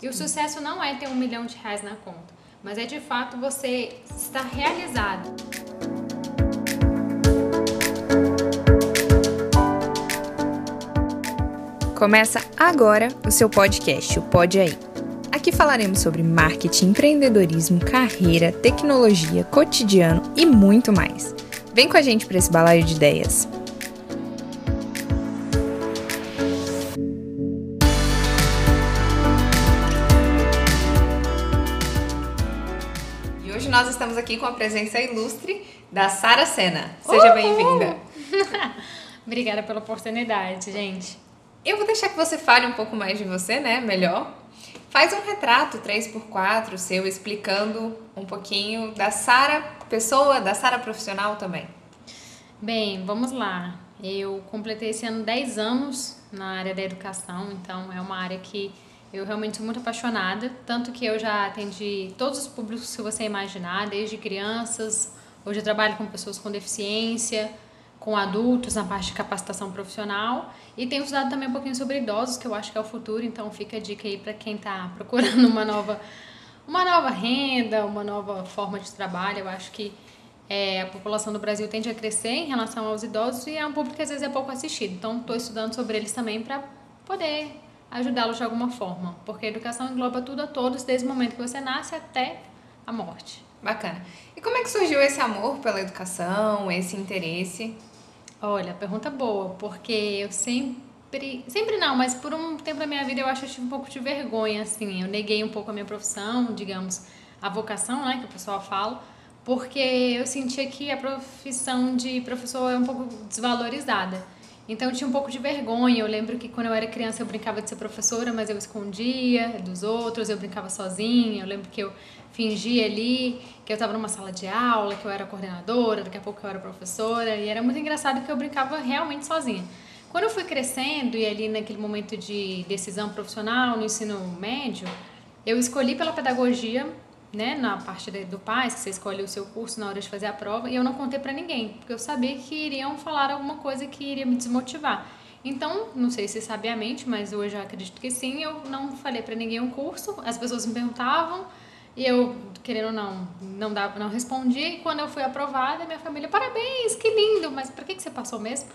E o sucesso não é ter um milhão de reais na conta, mas é de fato você estar realizado. Começa agora o seu podcast, o Pode Aí. Aqui falaremos sobre marketing, empreendedorismo, carreira, tecnologia, cotidiano e muito mais. Vem com a gente para esse balaio de ideias. Aqui com a presença ilustre da Sara Sena. Seja bem-vinda. Obrigada pela oportunidade, gente. Eu vou deixar que você fale um pouco mais de você, né? Melhor. Faz um retrato 3x4 seu explicando um pouquinho da Sara pessoa, da Sara profissional também. Bem, vamos lá. Eu completei esse ano 10 anos na área da educação, então é uma área que eu realmente sou muito apaixonada, tanto que eu já atendi todos os públicos que você imaginar, desde crianças, hoje eu trabalho com pessoas com deficiência, com adultos na parte de capacitação profissional e tenho estudado também um pouquinho sobre idosos, que eu acho que é o futuro, então fica a dica aí para quem está procurando uma nova, uma nova renda, uma nova forma de trabalho. Eu acho que é, a população do Brasil tende a crescer em relação aos idosos e é um público que às vezes é pouco assistido. Então, estou estudando sobre eles também para poder ajudá-los de alguma forma, porque a educação engloba tudo a todos, desde o momento que você nasce até a morte. Bacana. E como é que surgiu esse amor pela educação, esse interesse? Olha, pergunta boa, porque eu sempre. Sempre não, mas por um tempo da minha vida eu acho que eu tive um pouco de vergonha, assim. Eu neguei um pouco a minha profissão, digamos, a vocação, né, que o pessoal fala, porque eu sentia que a profissão de professor é um pouco desvalorizada. Então eu tinha um pouco de vergonha. Eu lembro que quando eu era criança eu brincava de ser professora, mas eu escondia dos outros, eu brincava sozinha. Eu lembro que eu fingia ali que eu estava numa sala de aula, que eu era coordenadora, daqui a pouco eu era professora, e era muito engraçado que eu brincava realmente sozinha. Quando eu fui crescendo e ali naquele momento de decisão profissional no ensino médio, eu escolhi pela pedagogia, né, na parte do PAS, que você escolhe o seu curso na hora de fazer a prova, e eu não contei para ninguém, porque eu sabia que iriam falar alguma coisa que iria me desmotivar. Então, não sei se sabiamente, mas hoje eu acredito que sim, eu não falei para ninguém o curso. As pessoas me perguntavam, e eu, querendo ou não, não dava, não respondia. E quando eu fui aprovada, minha família, parabéns, que lindo, mas para que, que você passou mesmo?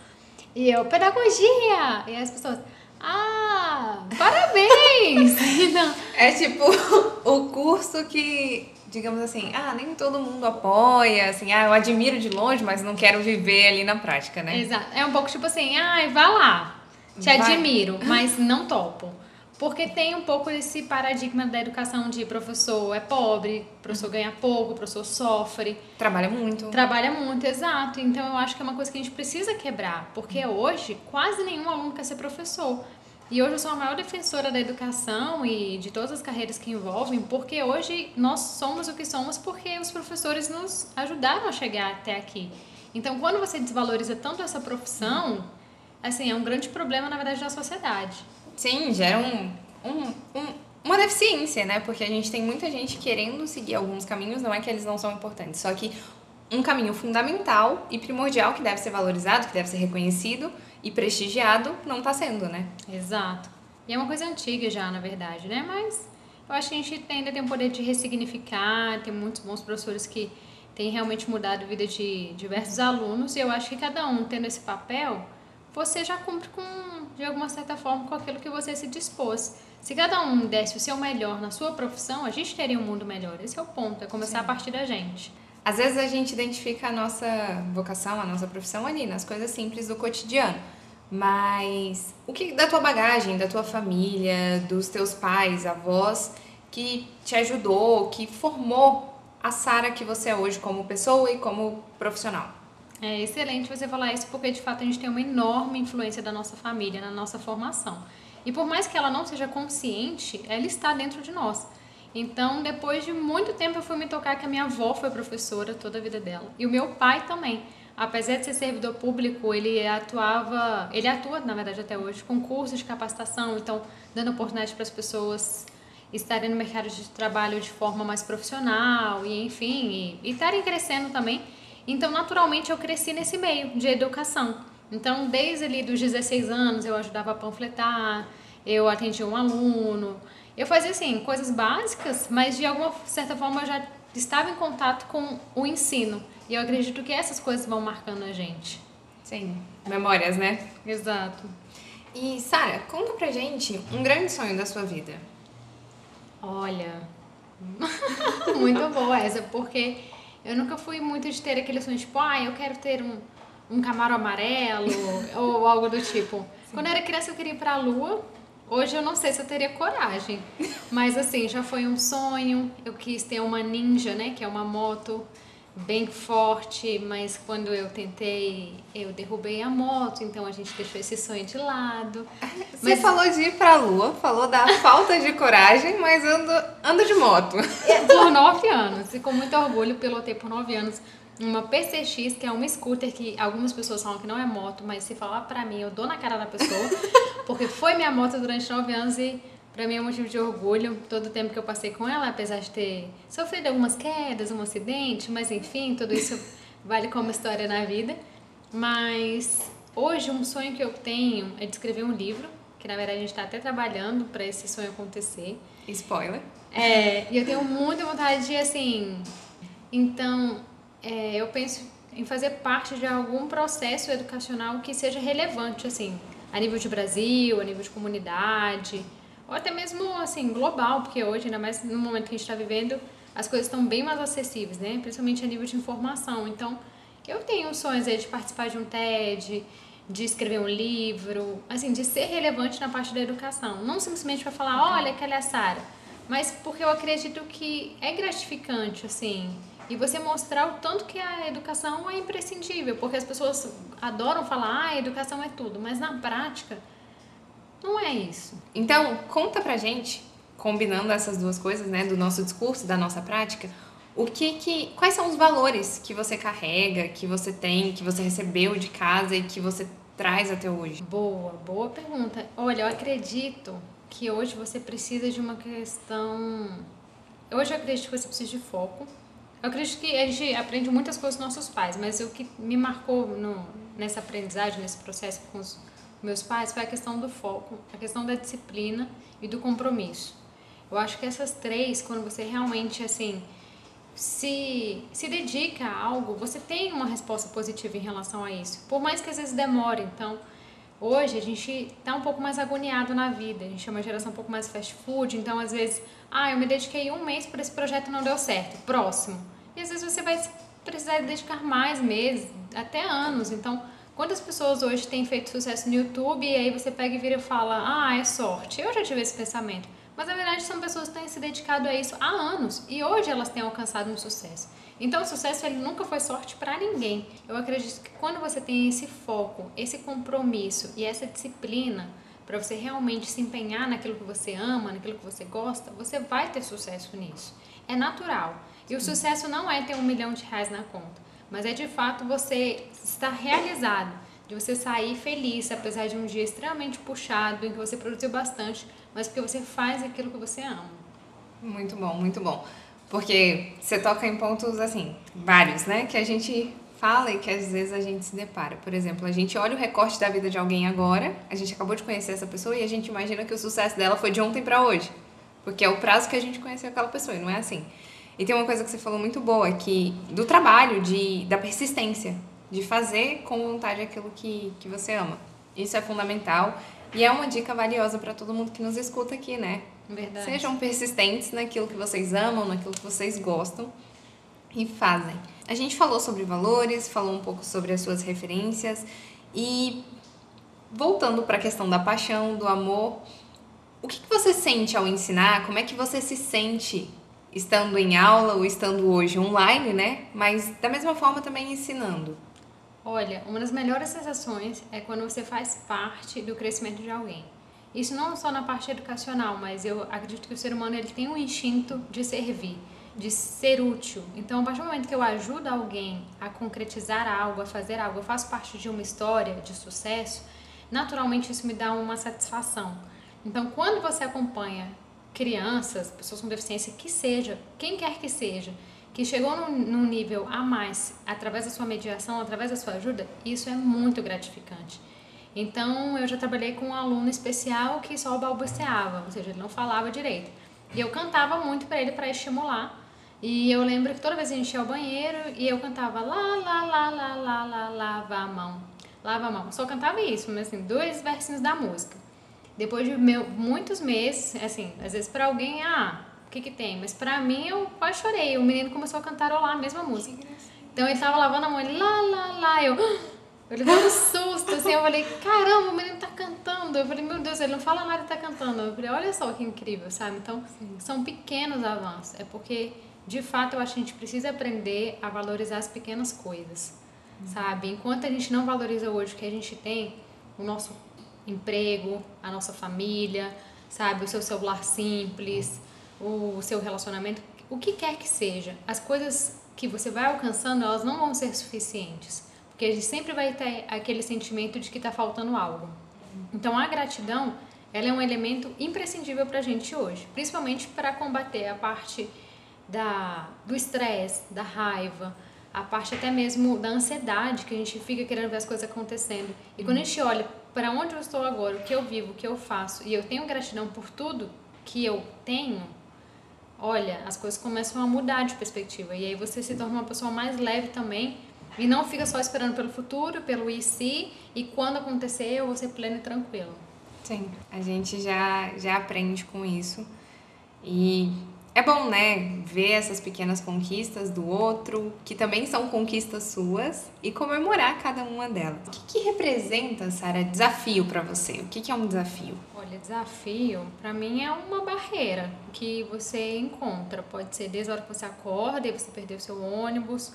E eu, pedagogia! E as pessoas, ah, parabéns! É tipo o curso que, digamos assim, ah, nem todo mundo apoia, assim, ah, eu admiro de longe, mas não quero viver ali na prática, né? Exato. É um pouco tipo assim, ai, vá lá, te Vai. admiro, mas não topo. Porque tem um pouco esse paradigma da educação de professor é pobre, professor ganha pouco, professor sofre. Trabalha muito. Trabalha muito, exato. Então eu acho que é uma coisa que a gente precisa quebrar. Porque hoje quase nenhum aluno quer ser professor. E hoje eu sou a maior defensora da educação e de todas as carreiras que envolvem, porque hoje nós somos o que somos porque os professores nos ajudaram a chegar até aqui. Então, quando você desvaloriza tanto essa profissão, assim, é um grande problema, na verdade, da sociedade. Sim, gera um, um, um, uma deficiência, né? Porque a gente tem muita gente querendo seguir alguns caminhos, não é que eles não são importantes, só que um caminho fundamental e primordial que deve ser valorizado, que deve ser reconhecido e prestigiado, não está sendo, né? Exato. E é uma coisa antiga já, na verdade, né? Mas eu acho que a gente ainda tem o poder de ressignificar, tem muitos bons professores que têm realmente mudado a vida de diversos alunos, e eu acho que cada um tendo esse papel, você já cumpre com de alguma certa forma, com aquilo que você se dispôs. Se cada um desse o seu melhor na sua profissão, a gente teria um mundo melhor. Esse é o ponto, é começar Sim. a partir da gente. Às vezes a gente identifica a nossa vocação, a nossa profissão ali, nas coisas simples do cotidiano. Mas o que da tua bagagem, da tua família, dos teus pais, avós, que te ajudou, que formou a Sara que você é hoje como pessoa e como profissional? É excelente você falar isso porque de fato a gente tem uma enorme influência da nossa família na nossa formação. E por mais que ela não seja consciente, ela está dentro de nós. Então, depois de muito tempo, eu fui me tocar que a minha avó foi professora toda a vida dela. E o meu pai também. Apesar de ser servidor público, ele atuava, ele atua, na verdade, até hoje, com cursos de capacitação, então, dando oportunidade para as pessoas estarem no mercado de trabalho de forma mais profissional, e enfim, e estarem crescendo também. Então, naturalmente, eu cresci nesse meio de educação. Então, desde ali dos 16 anos, eu ajudava a panfletar, eu atendia um aluno. Eu fazia assim, coisas básicas, mas de alguma certa forma eu já estava em contato com o ensino. E eu acredito que essas coisas vão marcando a gente. Sim, memórias, né? Exato. E Sara, conta pra gente um grande sonho da sua vida. Olha, muito boa essa, porque eu nunca fui muito de ter aquele sonho, tipo, ah, eu quero ter um, um camaro amarelo ou algo do tipo. Sim. Quando eu era criança eu queria ir pra lua, hoje eu não sei se eu teria coragem. Mas assim, já foi um sonho, eu quis ter uma ninja, né, que é uma moto bem forte, mas quando eu tentei, eu derrubei a moto, então a gente deixou esse sonho de lado. Você mas... falou de ir pra lua, falou da falta de coragem, mas ando, ando de moto. É, por nove anos, e com muito orgulho pilotei por nove anos uma PCX, que é uma scooter que algumas pessoas falam que não é moto, mas se falar pra mim, eu dou na cara da pessoa, porque foi minha moto durante nove anos e para mim é um motivo de orgulho todo o tempo que eu passei com ela, apesar de ter sofrido algumas quedas, um acidente, mas enfim, tudo isso vale como história na vida. Mas hoje um sonho que eu tenho é de escrever um livro, que na verdade a gente está até trabalhando para esse sonho acontecer. Spoiler. É, e eu tenho muita vontade de, assim. Então, é, eu penso em fazer parte de algum processo educacional que seja relevante, assim, a nível de Brasil, a nível de comunidade ou até mesmo assim global, porque hoje, ainda mais no momento que a gente está vivendo, as coisas estão bem mais acessíveis, né? Principalmente a nível de informação. Então, eu tenho sonhos aí de participar de um TED, de escrever um livro, assim, de ser relevante na parte da educação. Não simplesmente para falar, olha, aquela é a Sara, mas porque eu acredito que é gratificante, assim, e você mostrar o tanto que a educação é imprescindível, porque as pessoas adoram falar, ah, a educação é tudo, mas na prática isso. Então, conta pra gente, combinando essas duas coisas, né, do nosso discurso, da nossa prática, o que que quais são os valores que você carrega, que você tem, que você recebeu de casa e que você traz até hoje? Boa, boa pergunta. Olha, eu acredito que hoje você precisa de uma questão Hoje eu acredito que você precisa de foco. Eu acredito que a gente aprende muitas coisas com nossos pais, mas o que me marcou no, nessa aprendizagem, nesse processo com os meus pais foi a questão do foco, a questão da disciplina e do compromisso. Eu acho que essas três, quando você realmente assim se, se dedica a algo, você tem uma resposta positiva em relação a isso. Por mais que às vezes demore. Então, hoje a gente está um pouco mais agoniado na vida. A gente é uma geração um pouco mais fast food. Então, às vezes, ah, eu me dediquei um mês para esse projeto não deu certo. Próximo. E às vezes você vai precisar dedicar mais meses, até anos. Então, Quantas pessoas hoje têm feito sucesso no YouTube e aí você pega e vira e fala, ah, é sorte. Eu já tive esse pensamento. Mas na verdade são pessoas que têm se dedicado a isso há anos e hoje elas têm alcançado um sucesso. Então o sucesso ele nunca foi sorte para ninguém. Eu acredito que quando você tem esse foco, esse compromisso e essa disciplina para você realmente se empenhar naquilo que você ama, naquilo que você gosta, você vai ter sucesso nisso. É natural. E o sucesso não é ter um milhão de reais na conta mas é de fato você estar realizado, de você sair feliz, apesar de um dia extremamente puxado, em que você produziu bastante, mas porque você faz aquilo que você ama. Muito bom, muito bom. Porque você toca em pontos, assim, vários, né? Que a gente fala e que às vezes a gente se depara. Por exemplo, a gente olha o recorte da vida de alguém agora, a gente acabou de conhecer essa pessoa e a gente imagina que o sucesso dela foi de ontem para hoje. Porque é o prazo que a gente conheceu aquela pessoa, e não é assim. E tem uma coisa que você falou muito boa, que do trabalho, de, da persistência, de fazer com vontade aquilo que, que você ama. Isso é fundamental e é uma dica valiosa para todo mundo que nos escuta aqui, né? Verdade. Sejam persistentes naquilo que vocês amam, naquilo que vocês gostam e fazem. A gente falou sobre valores, falou um pouco sobre as suas referências e voltando para a questão da paixão, do amor, o que, que você sente ao ensinar? Como é que você se sente estando em aula ou estando hoje online, né? Mas da mesma forma também ensinando. Olha, uma das melhores sensações é quando você faz parte do crescimento de alguém. Isso não só na parte educacional, mas eu acredito que o ser humano ele tem um instinto de servir, de ser útil. Então, a partir do momento que eu ajudo alguém a concretizar algo, a fazer algo, eu faço parte de uma história de sucesso, naturalmente isso me dá uma satisfação. Então, quando você acompanha crianças, pessoas com deficiência, que seja, quem quer que seja, que chegou num, num, nível a mais através da sua mediação, através da sua ajuda, isso é muito gratificante. Então, eu já trabalhei com um aluno especial que só balbuciava, ou seja, ele não falava direito. E eu cantava muito para ele para estimular. E eu lembro que toda vez que a gente ia ao banheiro e eu cantava lá, lá, lá, lá, lá, lá, lava a mão, lava a mão. Só cantava isso, mas assim, dois versinhos da música. Depois de meu, muitos meses, assim, às vezes para alguém, ah, o que que tem? Mas para mim eu quase chorei. O menino começou a cantarolar a mesma música. Então ele tava lavando a mão, ele lá, lá, lá, eu eu levei um susto, assim, eu falei, caramba, o menino tá cantando. Eu falei, meu Deus, ele não fala nada, ele tá cantando. Eu falei, olha só que incrível, sabe? Então, Sim. são pequenos avanços. É porque, de fato, eu acho que a gente precisa aprender a valorizar as pequenas coisas, hum. sabe? Enquanto a gente não valoriza hoje o que a gente tem, o nosso emprego, a nossa família, sabe? O seu celular simples, o seu relacionamento, o que quer que seja, as coisas que você vai alcançando, elas não vão ser suficientes porque a gente sempre vai ter aquele sentimento de que está faltando algo. Então a gratidão, ela é um elemento imprescindível para a gente hoje, principalmente para combater a parte da, do estresse, da raiva, a parte até mesmo da ansiedade, que a gente fica querendo ver as coisas acontecendo. E quando a gente olha para onde eu estou agora, o que eu vivo, o que eu faço, e eu tenho gratidão por tudo que eu tenho, olha, as coisas começam a mudar de perspectiva. E aí você se torna uma pessoa mais leve também e não fica só esperando pelo futuro, pelo e se, e quando acontecer eu vou ser pleno e tranquilo. Sim, a gente já, já aprende com isso. E é bom, né, ver essas pequenas conquistas do outro, que também são conquistas suas, e comemorar cada uma delas. O que, que representa, Sara, desafio para você? O que, que é um desafio? Olha, desafio para mim é uma barreira que você encontra. Pode ser desde a hora que você acorda e você perdeu seu ônibus,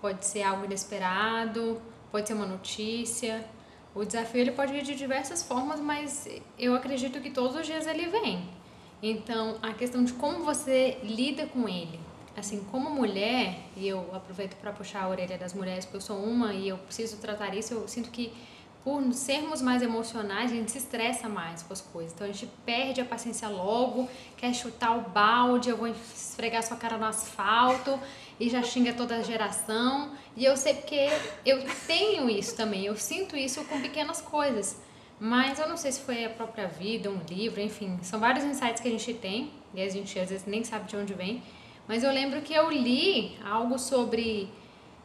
pode ser algo inesperado, pode ser uma notícia. O desafio ele pode vir de diversas formas, mas eu acredito que todos os dias ele vem. Então, a questão de como você lida com ele. Assim, como mulher, e eu aproveito para puxar a orelha das mulheres, porque eu sou uma e eu preciso tratar isso, eu sinto que por sermos mais emocionais, a gente se estressa mais com as coisas. Então a gente perde a paciência logo, quer chutar o balde, eu vou esfregar sua cara no asfalto e já xinga toda a geração. E eu sei porque eu tenho isso também, eu sinto isso com pequenas coisas. Mas eu não sei se foi a própria vida, um livro, enfim, são vários insights que a gente tem e a gente às vezes nem sabe de onde vem. Mas eu lembro que eu li algo sobre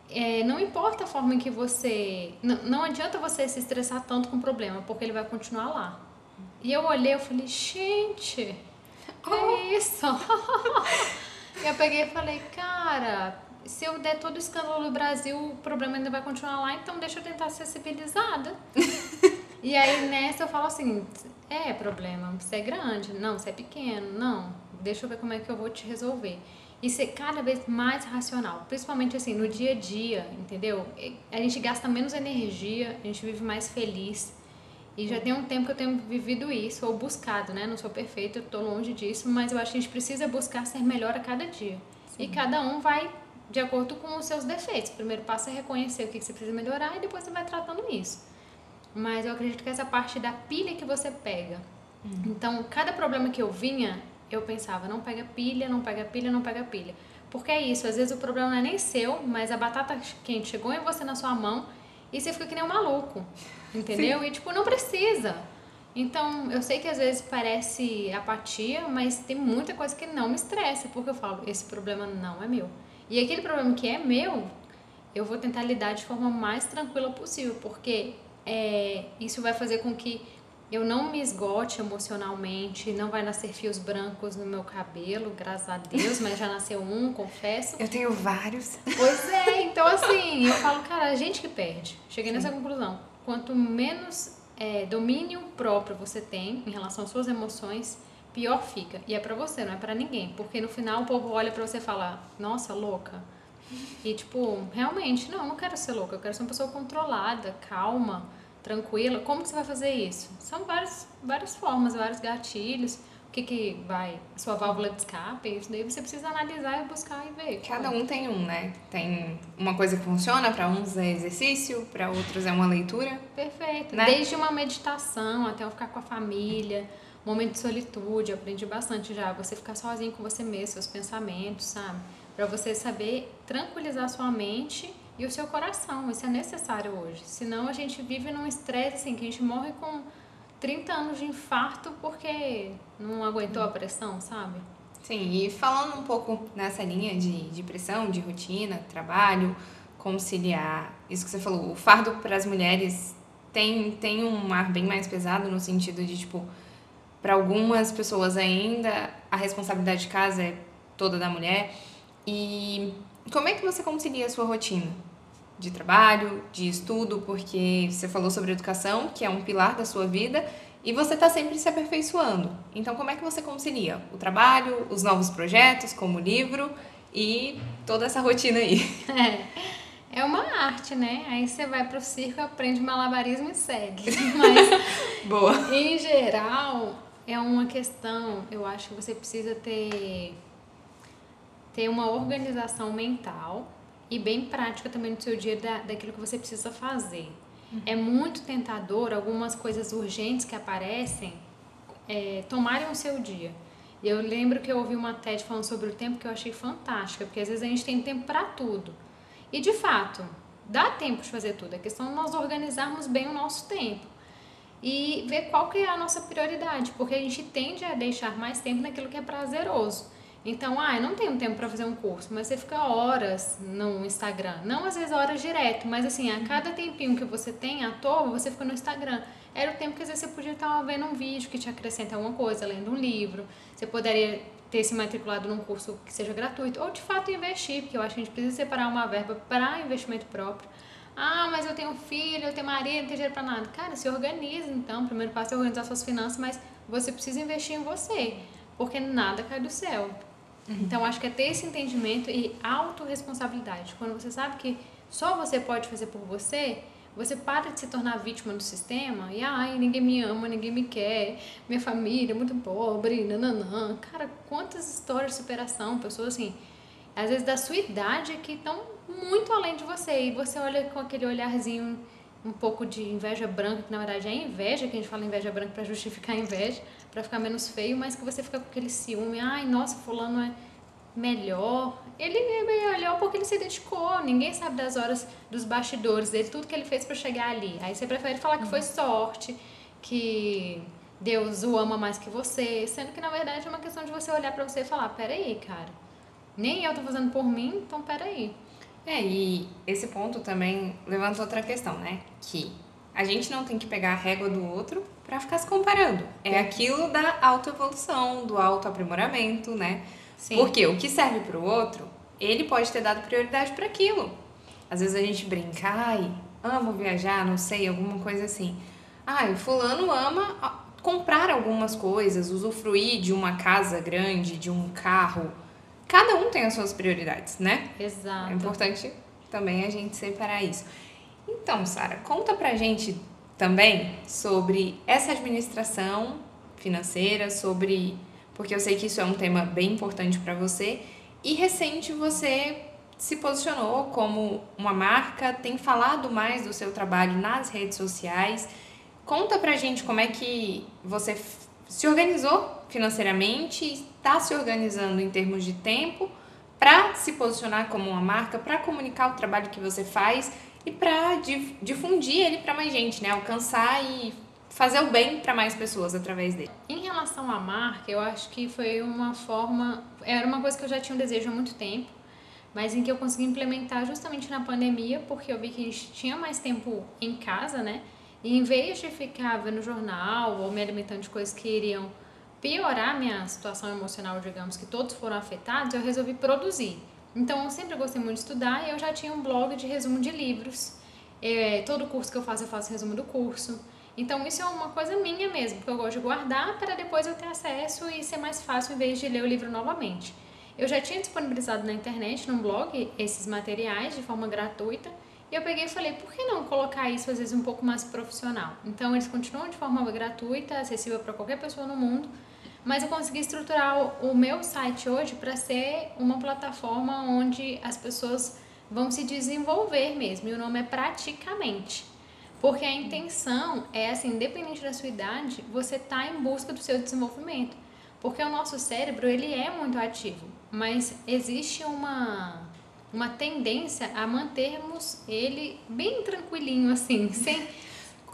é, não importa a forma em que você. Não, não adianta você se estressar tanto com o problema, porque ele vai continuar lá. E eu olhei e falei, gente, que oh. isso? eu peguei e falei, cara, se eu der todo o escândalo no Brasil, o problema ainda vai continuar lá, então deixa eu tentar ser civilizada. E aí nessa eu falo assim, é problema, você é grande, não, você é pequeno, não, deixa eu ver como é que eu vou te resolver e ser cada vez mais racional, principalmente assim no dia a dia, entendeu? A gente gasta menos energia, a gente vive mais feliz. E já tem um tempo que eu tenho vivido isso, ou buscado, né? Não sou perfeita, eu tô longe disso, mas eu acho que a gente precisa buscar ser melhor a cada dia. Sim. E cada um vai de acordo com os seus defeitos. O primeiro passo é reconhecer o que você precisa melhorar e depois você vai tratando isso. Mas eu acredito que essa parte da pilha que você pega. Uhum. Então, cada problema que eu vinha, eu pensava, não pega pilha, não pega pilha, não pega pilha. Porque é isso, às vezes o problema não é nem seu, mas a batata quente chegou em você na sua mão e você fica que nem um maluco, entendeu? Sim. E tipo, não precisa. Então, eu sei que às vezes parece apatia, mas tem muita coisa que não me estressa, porque eu falo, esse problema não é meu. E aquele problema que é meu, eu vou tentar lidar de forma mais tranquila possível, porque é, isso vai fazer com que eu não me esgote emocionalmente, não vai nascer fios brancos no meu cabelo, graças a Deus, mas já nasceu um, confesso. Eu tenho vários. Pois é, então assim, eu falo, cara, a gente que perde. Cheguei Sim. nessa conclusão. Quanto menos é, domínio próprio você tem em relação às suas emoções, pior fica. E é pra você, não é pra ninguém. Porque no final o povo olha pra você e fala, nossa, louca. E tipo, realmente, não, eu não quero ser louca, eu quero ser uma pessoa controlada, calma tranquila. Como que você vai fazer isso? São várias, várias formas, vários gatilhos. O que, que vai, sua válvula de escape, isso daí você precisa analisar e buscar e ver. Cada um tem um, né? Tem uma coisa que funciona, para uns é exercício, para outros é uma leitura. Perfeito. Né? Desde uma meditação até ficar com a família, momento de solitude, eu aprendi bastante já. Você ficar sozinho com você mesmo, seus pensamentos, sabe? Para você saber tranquilizar sua mente e o seu coração. Isso é necessário hoje. Senão a gente vive num estresse assim, que a gente morre com 30 anos de infarto porque não aguentou a pressão, sabe? Sim, e falando um pouco nessa linha de, de pressão, de rotina, trabalho, conciliar isso que você falou, o fardo para as mulheres tem, tem um ar bem mais pesado no sentido de, tipo, para algumas pessoas ainda a responsabilidade de casa é toda da mulher. E como é que você concilia a sua rotina? De trabalho, de estudo, porque você falou sobre educação, que é um pilar da sua vida, e você está sempre se aperfeiçoando. Então, como é que você concilia o trabalho, os novos projetos, como o livro e toda essa rotina aí? É, é uma arte, né? Aí você vai pro circo, aprende malabarismo e segue. Mas, Boa. em geral, é uma questão, eu acho que você precisa ter ter uma organização mental e bem prática também no seu dia da, daquilo que você precisa fazer. Uhum. É muito tentador algumas coisas urgentes que aparecem é, tomarem o seu dia. Eu lembro que eu ouvi uma TED falando sobre o tempo que eu achei fantástica, porque às vezes a gente tem tempo para tudo. E de fato, dá tempo de fazer tudo. A questão é nós organizarmos bem o nosso tempo e ver qual que é a nossa prioridade, porque a gente tende a deixar mais tempo naquilo que é prazeroso. Então, ah, eu não tenho tempo para fazer um curso, mas você fica horas no Instagram. Não às vezes horas direto, mas assim, a cada tempinho que você tem à toa, você fica no Instagram. Era o tempo que às vezes você podia estar vendo um vídeo que te acrescenta alguma coisa, lendo um livro. Você poderia ter se matriculado num curso que seja gratuito, ou de fato investir, porque eu acho que a gente precisa separar uma verba para investimento próprio. Ah, mas eu tenho filho, eu tenho marido, não tenho dinheiro para nada. Cara, se organiza então. O primeiro passo é organizar suas finanças, mas você precisa investir em você, porque nada cai do céu. Uhum. Então, acho que é ter esse entendimento e autorresponsabilidade. Quando você sabe que só você pode fazer por você, você para de se tornar vítima do sistema e, ai, ninguém me ama, ninguém me quer, minha família é muito pobre, nananã. Cara, quantas histórias de superação, pessoas assim, às vezes da sua idade que estão muito além de você. E você olha com aquele olharzinho um pouco de inveja branca, que na verdade é inveja, que a gente fala inveja branca para justificar a inveja, para ficar menos feio, mas que você fica com aquele ciúme, ai, nossa, fulano é melhor. Ele é melhor porque ele se dedicou, ninguém sabe das horas dos bastidores dele, tudo que ele fez para chegar ali. Aí você prefere falar que foi uhum. sorte, que Deus o ama mais que você, sendo que na verdade é uma questão de você olhar para você e falar, peraí, cara, nem eu tô fazendo por mim, então peraí. É, e esse ponto também levanta outra questão, né? Que a gente não tem que pegar a régua do outro para ficar se comparando. É aquilo da autoevolução, do autoaprimoramento, né? Sim. Porque o que serve para o outro, ele pode ter dado prioridade para aquilo. Às vezes a gente brinca, ai, amo viajar, não sei, alguma coisa assim. Ai, fulano ama comprar algumas coisas, usufruir de uma casa grande, de um carro cada um tem as suas prioridades, né? Exato. É importante também a gente separar isso. Então, Sara, conta pra gente também sobre essa administração financeira, sobre porque eu sei que isso é um tema bem importante para você e recente você se posicionou como uma marca, tem falado mais do seu trabalho nas redes sociais. Conta pra gente como é que você se organizou financeiramente, está se organizando em termos de tempo para se posicionar como uma marca, para comunicar o trabalho que você faz e para difundir ele para mais gente, né? Alcançar e fazer o bem para mais pessoas através dele. Em relação à marca, eu acho que foi uma forma, era uma coisa que eu já tinha um desejo há muito tempo, mas em que eu consegui implementar justamente na pandemia, porque eu vi que a gente tinha mais tempo em casa, né? E em vez de ficar vendo jornal ou me alimentando de coisas que iriam piorar minha situação emocional, digamos, que todos foram afetados, eu resolvi produzir. Então, eu sempre gostei muito de estudar e eu já tinha um blog de resumo de livros. É, todo curso que eu faço, eu faço resumo do curso. Então, isso é uma coisa minha mesmo, porque eu gosto de guardar para depois eu ter acesso e ser mais fácil em vez de ler o livro novamente. Eu já tinha disponibilizado na internet, no blog, esses materiais de forma gratuita e eu peguei e falei, por que não colocar isso às vezes um pouco mais profissional? Então eles continuam de forma gratuita, acessível para qualquer pessoa no mundo, mas eu consegui estruturar o, meu site hoje para ser uma plataforma onde as pessoas vão se desenvolver mesmo, e o nome é Praticamente. Porque a intenção é assim, independente da sua idade, você tá em busca do seu desenvolvimento. Porque o nosso cérebro, ele é muito ativo, mas existe uma uma tendência a mantermos ele bem tranquilinho, assim, sem.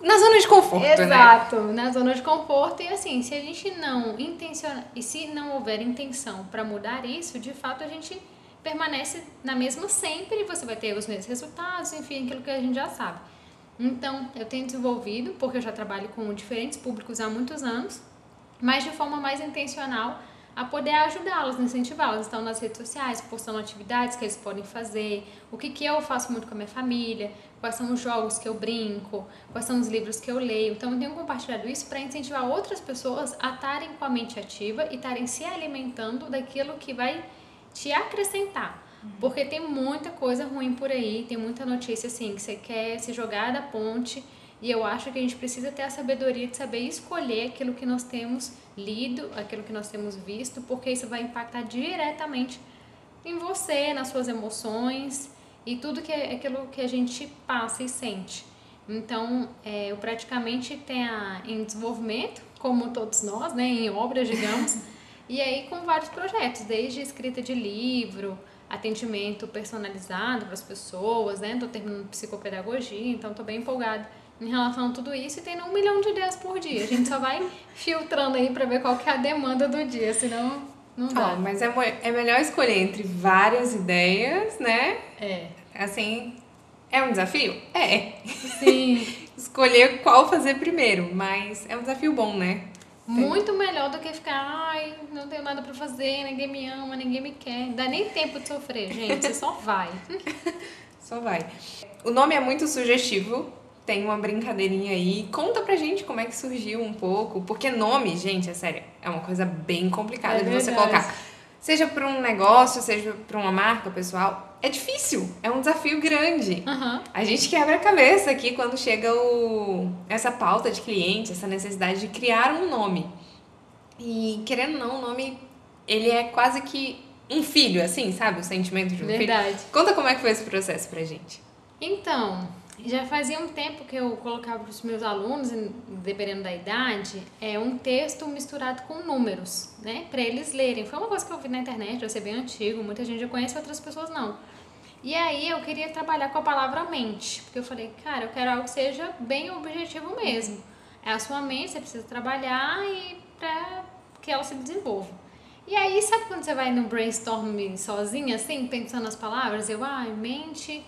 Na zona de conforto, Exato, né? Exato, na zona de conforto. E assim, se a gente não intenciona. E se não houver intenção para mudar isso, de fato a gente permanece na mesma sempre e você vai ter os mesmos resultados, enfim, aquilo que a gente já sabe. Então, eu tenho desenvolvido, porque eu já trabalho com diferentes públicos há muitos anos, mas de forma mais intencional a poder ajudá-los, incentivá-los. Estão nas redes sociais, postando atividades que eles podem fazer, o que, que eu faço muito com a minha família, quais são os jogos que eu brinco, quais são os livros que eu leio. Então, eu tenho compartilhado isso para incentivar outras pessoas a estarem com a mente ativa e estarem se alimentando daquilo que vai te acrescentar. Porque tem muita coisa ruim por aí, tem muita notícia assim que você quer se jogar da ponte. E eu acho que a gente precisa ter a sabedoria de saber escolher aquilo que nós temos lido, aquilo que nós temos visto, porque isso vai impactar diretamente em você, nas suas emoções e tudo que é aquilo que a gente passa e sente. Então, é, eu praticamente tenho em desenvolvimento, como todos nós, né, em obras, digamos, e aí com vários projetos, desde escrita de livro, atendimento personalizado para as pessoas, né? Tô terminando psicopedagogia, então tô bem empolgada em relação a tudo isso e tendo um milhão de ideias por dia. A gente só vai filtrando aí para ver qual que é a demanda do dia, senão não dá. Ah, mas é, é melhor escolher entre várias ideias, né? É. Assim, é um desafio? É. Sim. escolher qual fazer primeiro, mas é um desafio bom, né? Muito melhor do que ficar, ai, não tenho nada para fazer, ninguém me ama, ninguém me quer. Não dá nem tempo de sofrer, gente, você só vai. só vai. O nome é muito sugestivo, tem uma brincadeirinha aí. Conta pra gente como é que surgiu um pouco, porque nome, gente, é sério, é uma coisa bem complicada é de você colocar. Seja para um negócio, seja para uma marca pessoal, é difícil, é um desafio grande. Uhum. A gente quebra a cabeça aqui quando chega o, essa pauta de cliente, essa necessidade de criar um nome. E querendo ou não, o nome, ele é quase que um filho, assim, sabe? O sentimento de um Verdade. filho. Conta como é que foi esse processo pra gente. Então, já fazia um tempo que eu colocava para os meus alunos, dependendo da idade, é um texto misturado com números, né? Para eles lerem. Foi uma coisa que eu vi na internet, eu sei bem antigo, muita gente já conhece, outras pessoas não. E aí eu queria trabalhar com a palavra mente, porque eu falei, cara, eu quero algo que seja bem objetivo mesmo. É a sua mente, você precisa trabalhar e para que ela se desenvolva. E aí, sabe quando você vai no brainstorm sozinha, assim, pensando nas palavras? Eu, ah, mente.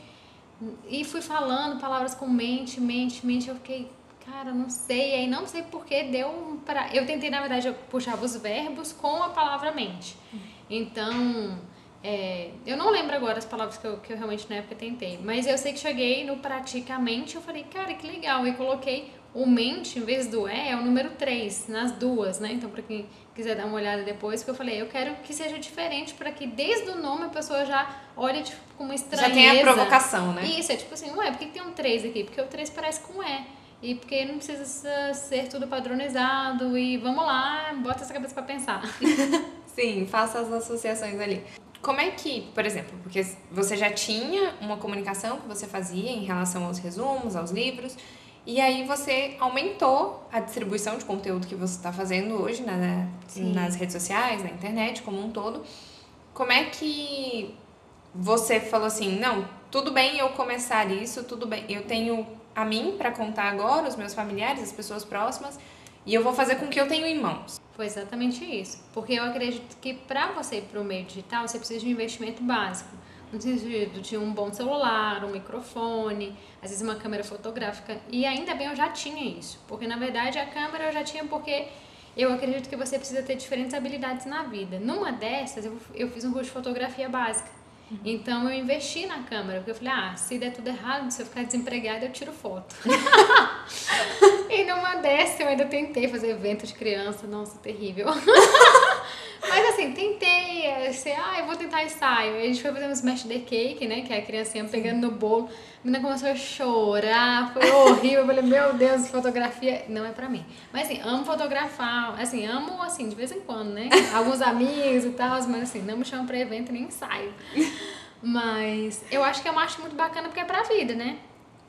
E fui falando palavras com mente, mente, mente. Eu fiquei, cara, não sei. Aí não sei porque deu um pra. Eu tentei, na verdade, eu puxava os verbos com a palavra mente. Então é, eu não lembro agora as palavras que eu, que eu realmente na época tentei, mas eu sei que cheguei no praticamente, eu falei, cara, que legal. E coloquei o mente, em vez do é, é o número 3, nas duas, né? Então, para quem quiser dar uma olhada depois, porque eu falei, eu quero que seja diferente para que desde o nome a pessoa já olhe tipo, com uma estranheza. Já tem a provocação, né? Isso, é tipo assim, ué, por que tem um 3 aqui? Porque o 3 parece com E. E porque não precisa ser tudo padronizado e vamos lá, bota essa cabeça para pensar. Sim, faça as associações ali. Como é que, por exemplo, porque você já tinha uma comunicação que você fazia em relação aos resumos, aos livros, e aí você aumentou a distribuição de conteúdo que você está fazendo hoje né, nas redes sociais, na internet como um todo. Como é que você falou assim, não, tudo bem eu começar isso, tudo bem, eu tenho a mim para contar agora, os meus familiares, as pessoas próximas, e eu vou fazer com que eu tenho em mãos. Foi exatamente isso. Porque eu acredito que para você ir para o meio digital, você precisa de um investimento básico. Sentido de um bom celular, um microfone, às vezes uma câmera fotográfica. E ainda bem eu já tinha isso. Porque na verdade a câmera eu já tinha porque eu acredito que você precisa ter diferentes habilidades na vida. Numa dessas, eu, eu fiz um curso de fotografia básica. Uhum. Então eu investi na câmera, porque eu falei, ah, se der tudo errado, se eu ficar desempregada, eu tiro foto. e numa dessas eu ainda tentei fazer evento de criança, nossa, terrível. Mas assim, tentei, assim, ah, eu vou tentar ensaio. a gente foi fazer um smash the cake, né? Que é a criancinha pegando no bolo. A menina começou a chorar, foi horrível. Eu falei, meu Deus, fotografia não é pra mim. Mas assim, amo fotografar, assim, amo assim, de vez em quando, né? Alguns amigos e tal, mas assim, não me chamam pra evento nem ensaio. Mas eu acho que é uma arte muito bacana porque é pra vida, né?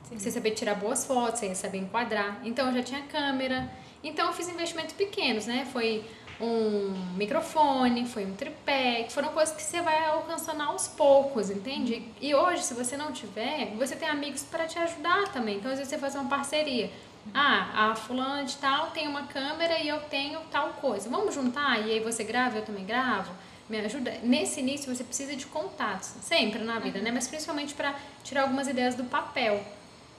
Sim. Você saber tirar boas fotos, você saber enquadrar. Então eu já tinha câmera. Então eu fiz investimentos pequenos, né? Foi um microfone, foi um tripé, foram coisas que você vai alcançando aos poucos, entende? E hoje, se você não tiver, você tem amigos para te ajudar também. Então, às vezes você faz uma parceria. Ah, a fulana de tal tem uma câmera e eu tenho tal coisa. Vamos juntar? E aí você grava, eu também gravo. Me ajuda. Nesse início você precisa de contatos, sempre na vida, né? Mas principalmente para tirar algumas ideias do papel.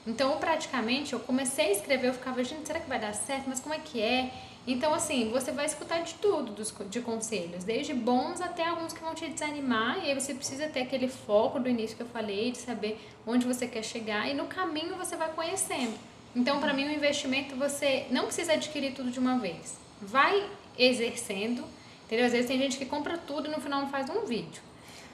Então, praticamente, eu comecei a escrever, eu ficava, gente, será que vai dar certo? Mas como é que é? Então, assim, você vai escutar de tudo dos, de conselhos, desde bons até alguns que vão te desanimar, e aí você precisa ter aquele foco do início que eu falei, de saber onde você quer chegar, e no caminho você vai conhecendo. Então, para mim, o investimento você não precisa adquirir tudo de uma vez. Vai exercendo, entendeu? Às vezes tem gente que compra tudo e no final não faz um vídeo.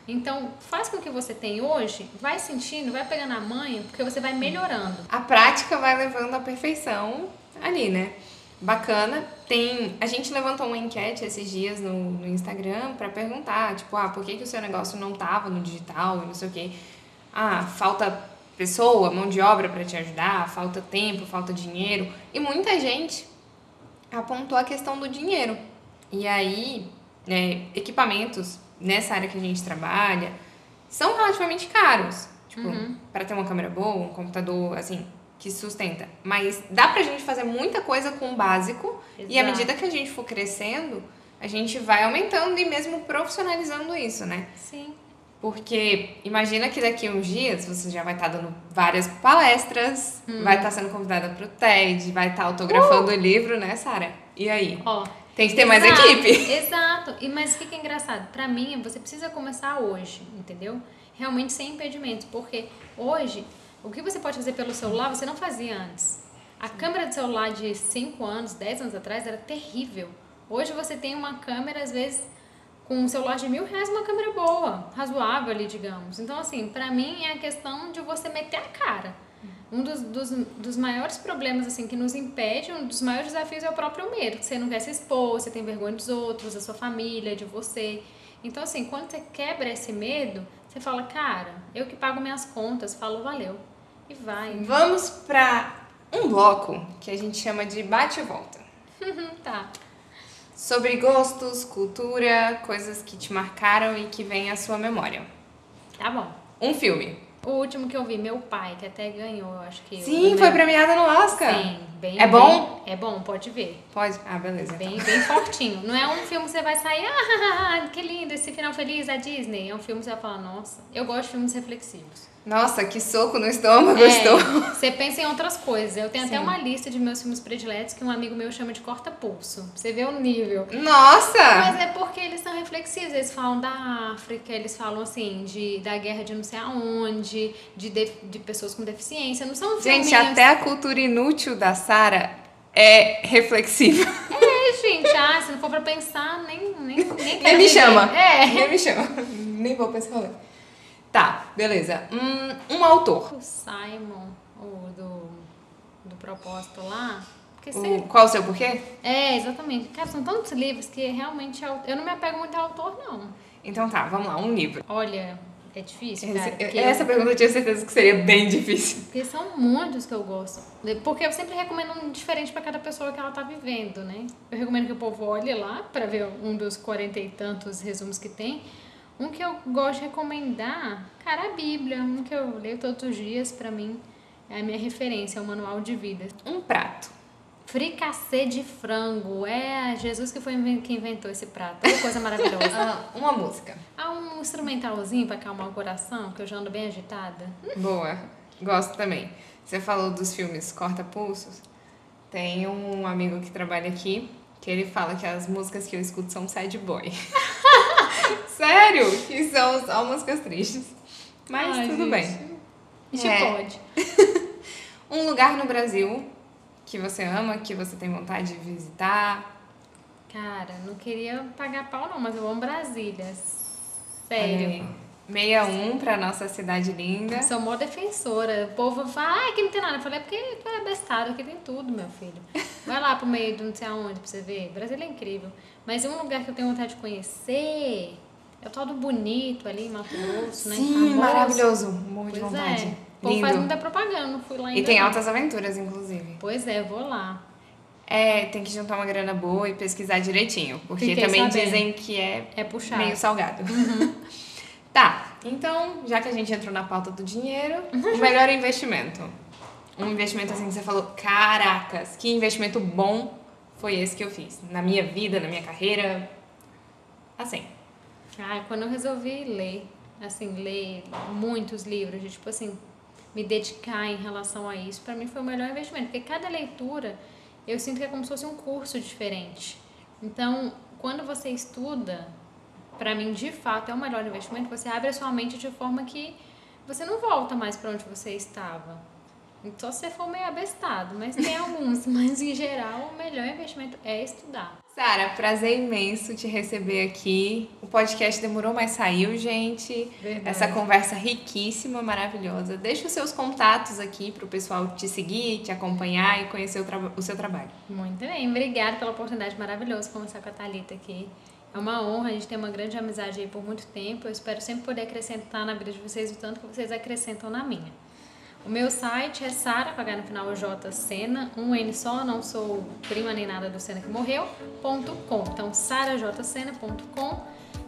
Então, faz com que você tem hoje, vai sentindo, vai pegando a manha, porque você vai melhorando. A prática vai levando à perfeição ali, né? Bacana. Tem, a gente levantou uma enquete esses dias no, no Instagram para perguntar, tipo, ah, por que, que o seu negócio não tava no digital e não sei o quê. Ah, falta pessoa, mão de obra para te ajudar, falta tempo, falta dinheiro. E muita gente apontou a questão do dinheiro. E aí, né, equipamentos nessa área que a gente trabalha são relativamente caros. Tipo, uhum. para ter uma câmera boa, um computador, assim, que sustenta. Mas dá pra gente fazer muita coisa com o básico Exato. e à medida que a gente for crescendo, a gente vai aumentando e mesmo profissionalizando isso, né? Sim. Porque imagina que daqui a uns dias você já vai estar tá dando várias palestras, hum. vai estar tá sendo convidada para o TED, vai estar tá autografando uh! o livro, né, Sara? E aí? Ó, tem que ter exato, mais equipe. Exato. E mas o que é engraçado? Para mim, você precisa começar hoje, entendeu? Realmente sem impedimentos, porque hoje o que você pode fazer pelo celular, você não fazia antes. A câmera do celular de 5 anos, 10 anos atrás era terrível. Hoje você tem uma câmera, às vezes, com um celular de mil reais, uma câmera boa, razoável ali, digamos. Então, assim, para mim é a questão de você meter a cara. Um dos, dos, dos maiores problemas, assim, que nos impede, um dos maiores desafios é o próprio medo. Você não quer se expor, você tem vergonha dos outros, da sua família, de você. Então, assim, quando você quebra esse medo, você fala, cara, eu que pago minhas contas, falo, valeu. E vai. Vamos para um bloco que a gente chama de bate e volta. tá. Sobre gostos, cultura, coisas que te marcaram e que vêm à sua memória. Tá bom. Um filme. O último que eu vi, Meu Pai, que até ganhou, acho que. Sim, foi premiada no Oscar. Sim, bem. É bom? Bem, é bom, pode ver. Pode? Ah, beleza. Bem, então. bem fortinho. Não é um filme que você vai sair, ah, que lindo, esse final feliz da Disney. É um filme que você vai falar, nossa, eu gosto de filmes reflexivos. Nossa, que soco no estômago é, estou. Você pensa em outras coisas. Eu tenho Sim. até uma lista de meus filmes prediletos que um amigo meu chama de corta-pulso. Você vê o nível. Nossa! Mas é porque eles são reflexivos. Eles falam da África, eles falam assim, de, da guerra de não sei aonde, de, de, de pessoas com deficiência. Não são Gente, filminhos. até a cultura inútil da Sara é reflexiva. É, gente. Ah, se não for pra pensar, nem. Nem, nem, nem me chama. É. Nem me chama. Nem vou pensar. Tá, beleza. Um, um autor. O Simon, o do, do propósito lá. O, Qual o seu porquê? É, exatamente. Cara, são tantos livros que realmente eu não me apego muito ao autor, não. Então tá, vamos lá, um livro. Olha, é difícil, cara. Essa, essa eu... pergunta eu tinha certeza que seria bem difícil. Porque são muitos que eu gosto. Porque eu sempre recomendo um diferente para cada pessoa que ela tá vivendo, né? Eu recomendo que o povo olhe lá para ver um dos quarenta e tantos resumos que tem. Um que eu gosto de recomendar, cara, a Bíblia, um que eu leio todos os dias, para mim é a minha referência, é o manual de vida. Um prato. Fricassê de frango. É Jesus que foi quem inventou esse prato. Que coisa maravilhosa. ah, uma música. Ah, um instrumentalzinho para acalmar o coração, que eu já ando bem agitada. Boa. Gosto também. Você falou dos filmes Corta Pulsos. Tem um amigo que trabalha aqui que ele fala que as músicas que eu escuto são sad boy. Sério? Que são só músicas tristes. Mas Ai, tudo gente. bem. A gente é. pode. um lugar no Brasil que você ama, que você tem vontade de visitar. Cara, não queria pagar pau não, mas eu amo Brasília. Sério. 61 pra nossa cidade linda. Sou mó defensora. O povo fala, ah, aqui não tem nada. Eu falei, é porque tu é bestado, aqui tem tudo, meu filho. Vai lá pro meio de não sei aonde pra você ver. Brasília é incrível. Mas um lugar que eu tenho vontade de conhecer é o tal do Bonito ali em Mato Grosso, né? Sim, Famoso. maravilhoso. Muito pois vontade. É. O povo faz muita propaganda, não fui lá ainda. E tem altas aventuras, inclusive. Pois é, vou lá. É, tem que juntar uma grana boa e pesquisar direitinho. Porque Fiquei também sabendo. dizem que é É puxado. meio salgado. tá, então, já que a gente entrou na pauta do dinheiro, o melhor investimento. Um investimento assim que você falou, caracas, que investimento bom foi esse que eu fiz. Na minha vida, na minha carreira. Assim. Ah, quando eu resolvi ler, assim, ler muitos livros, de, tipo assim, me dedicar em relação a isso, pra mim foi o melhor investimento, porque cada leitura eu sinto que é como se fosse um curso diferente. Então, quando você estuda, pra mim, de fato, é o melhor investimento, você abre a sua mente de forma que você não volta mais pra onde você estava. Então, se você for meio abestado, mas tem alguns, mas em geral, o melhor investimento é estudar. Sara, prazer imenso te receber aqui. O podcast demorou, mas saiu, gente. Verdade. Essa conversa riquíssima, maravilhosa. Deixa os seus contatos aqui para o pessoal te seguir, te acompanhar e conhecer o, o seu trabalho. Muito bem, obrigada pela oportunidade maravilhosa de conversar com a Thalita aqui. É uma honra, a gente tem uma grande amizade aí por muito tempo. Eu espero sempre poder acrescentar na vida de vocês o tanto que vocês acrescentam na minha. O meu site é Sara, H no final J Sena, um N só, não sou prima nem nada do Sena que morreu, ponto com. Então, sarajsena.com.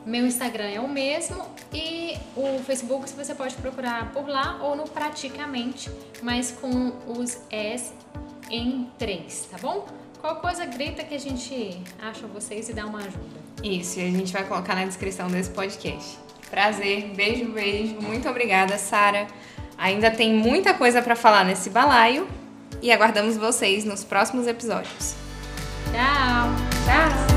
Meu Instagram é o mesmo e o Facebook você pode procurar por lá ou no Praticamente, mas com os S em três, tá bom? Qual coisa grita que a gente acha vocês e dá uma ajuda. Isso, e a gente vai colocar na descrição desse podcast. Prazer, beijo, beijo. Muito obrigada, Sara. Ainda tem muita coisa para falar nesse balaio e aguardamos vocês nos próximos episódios. Tchau! Tchau!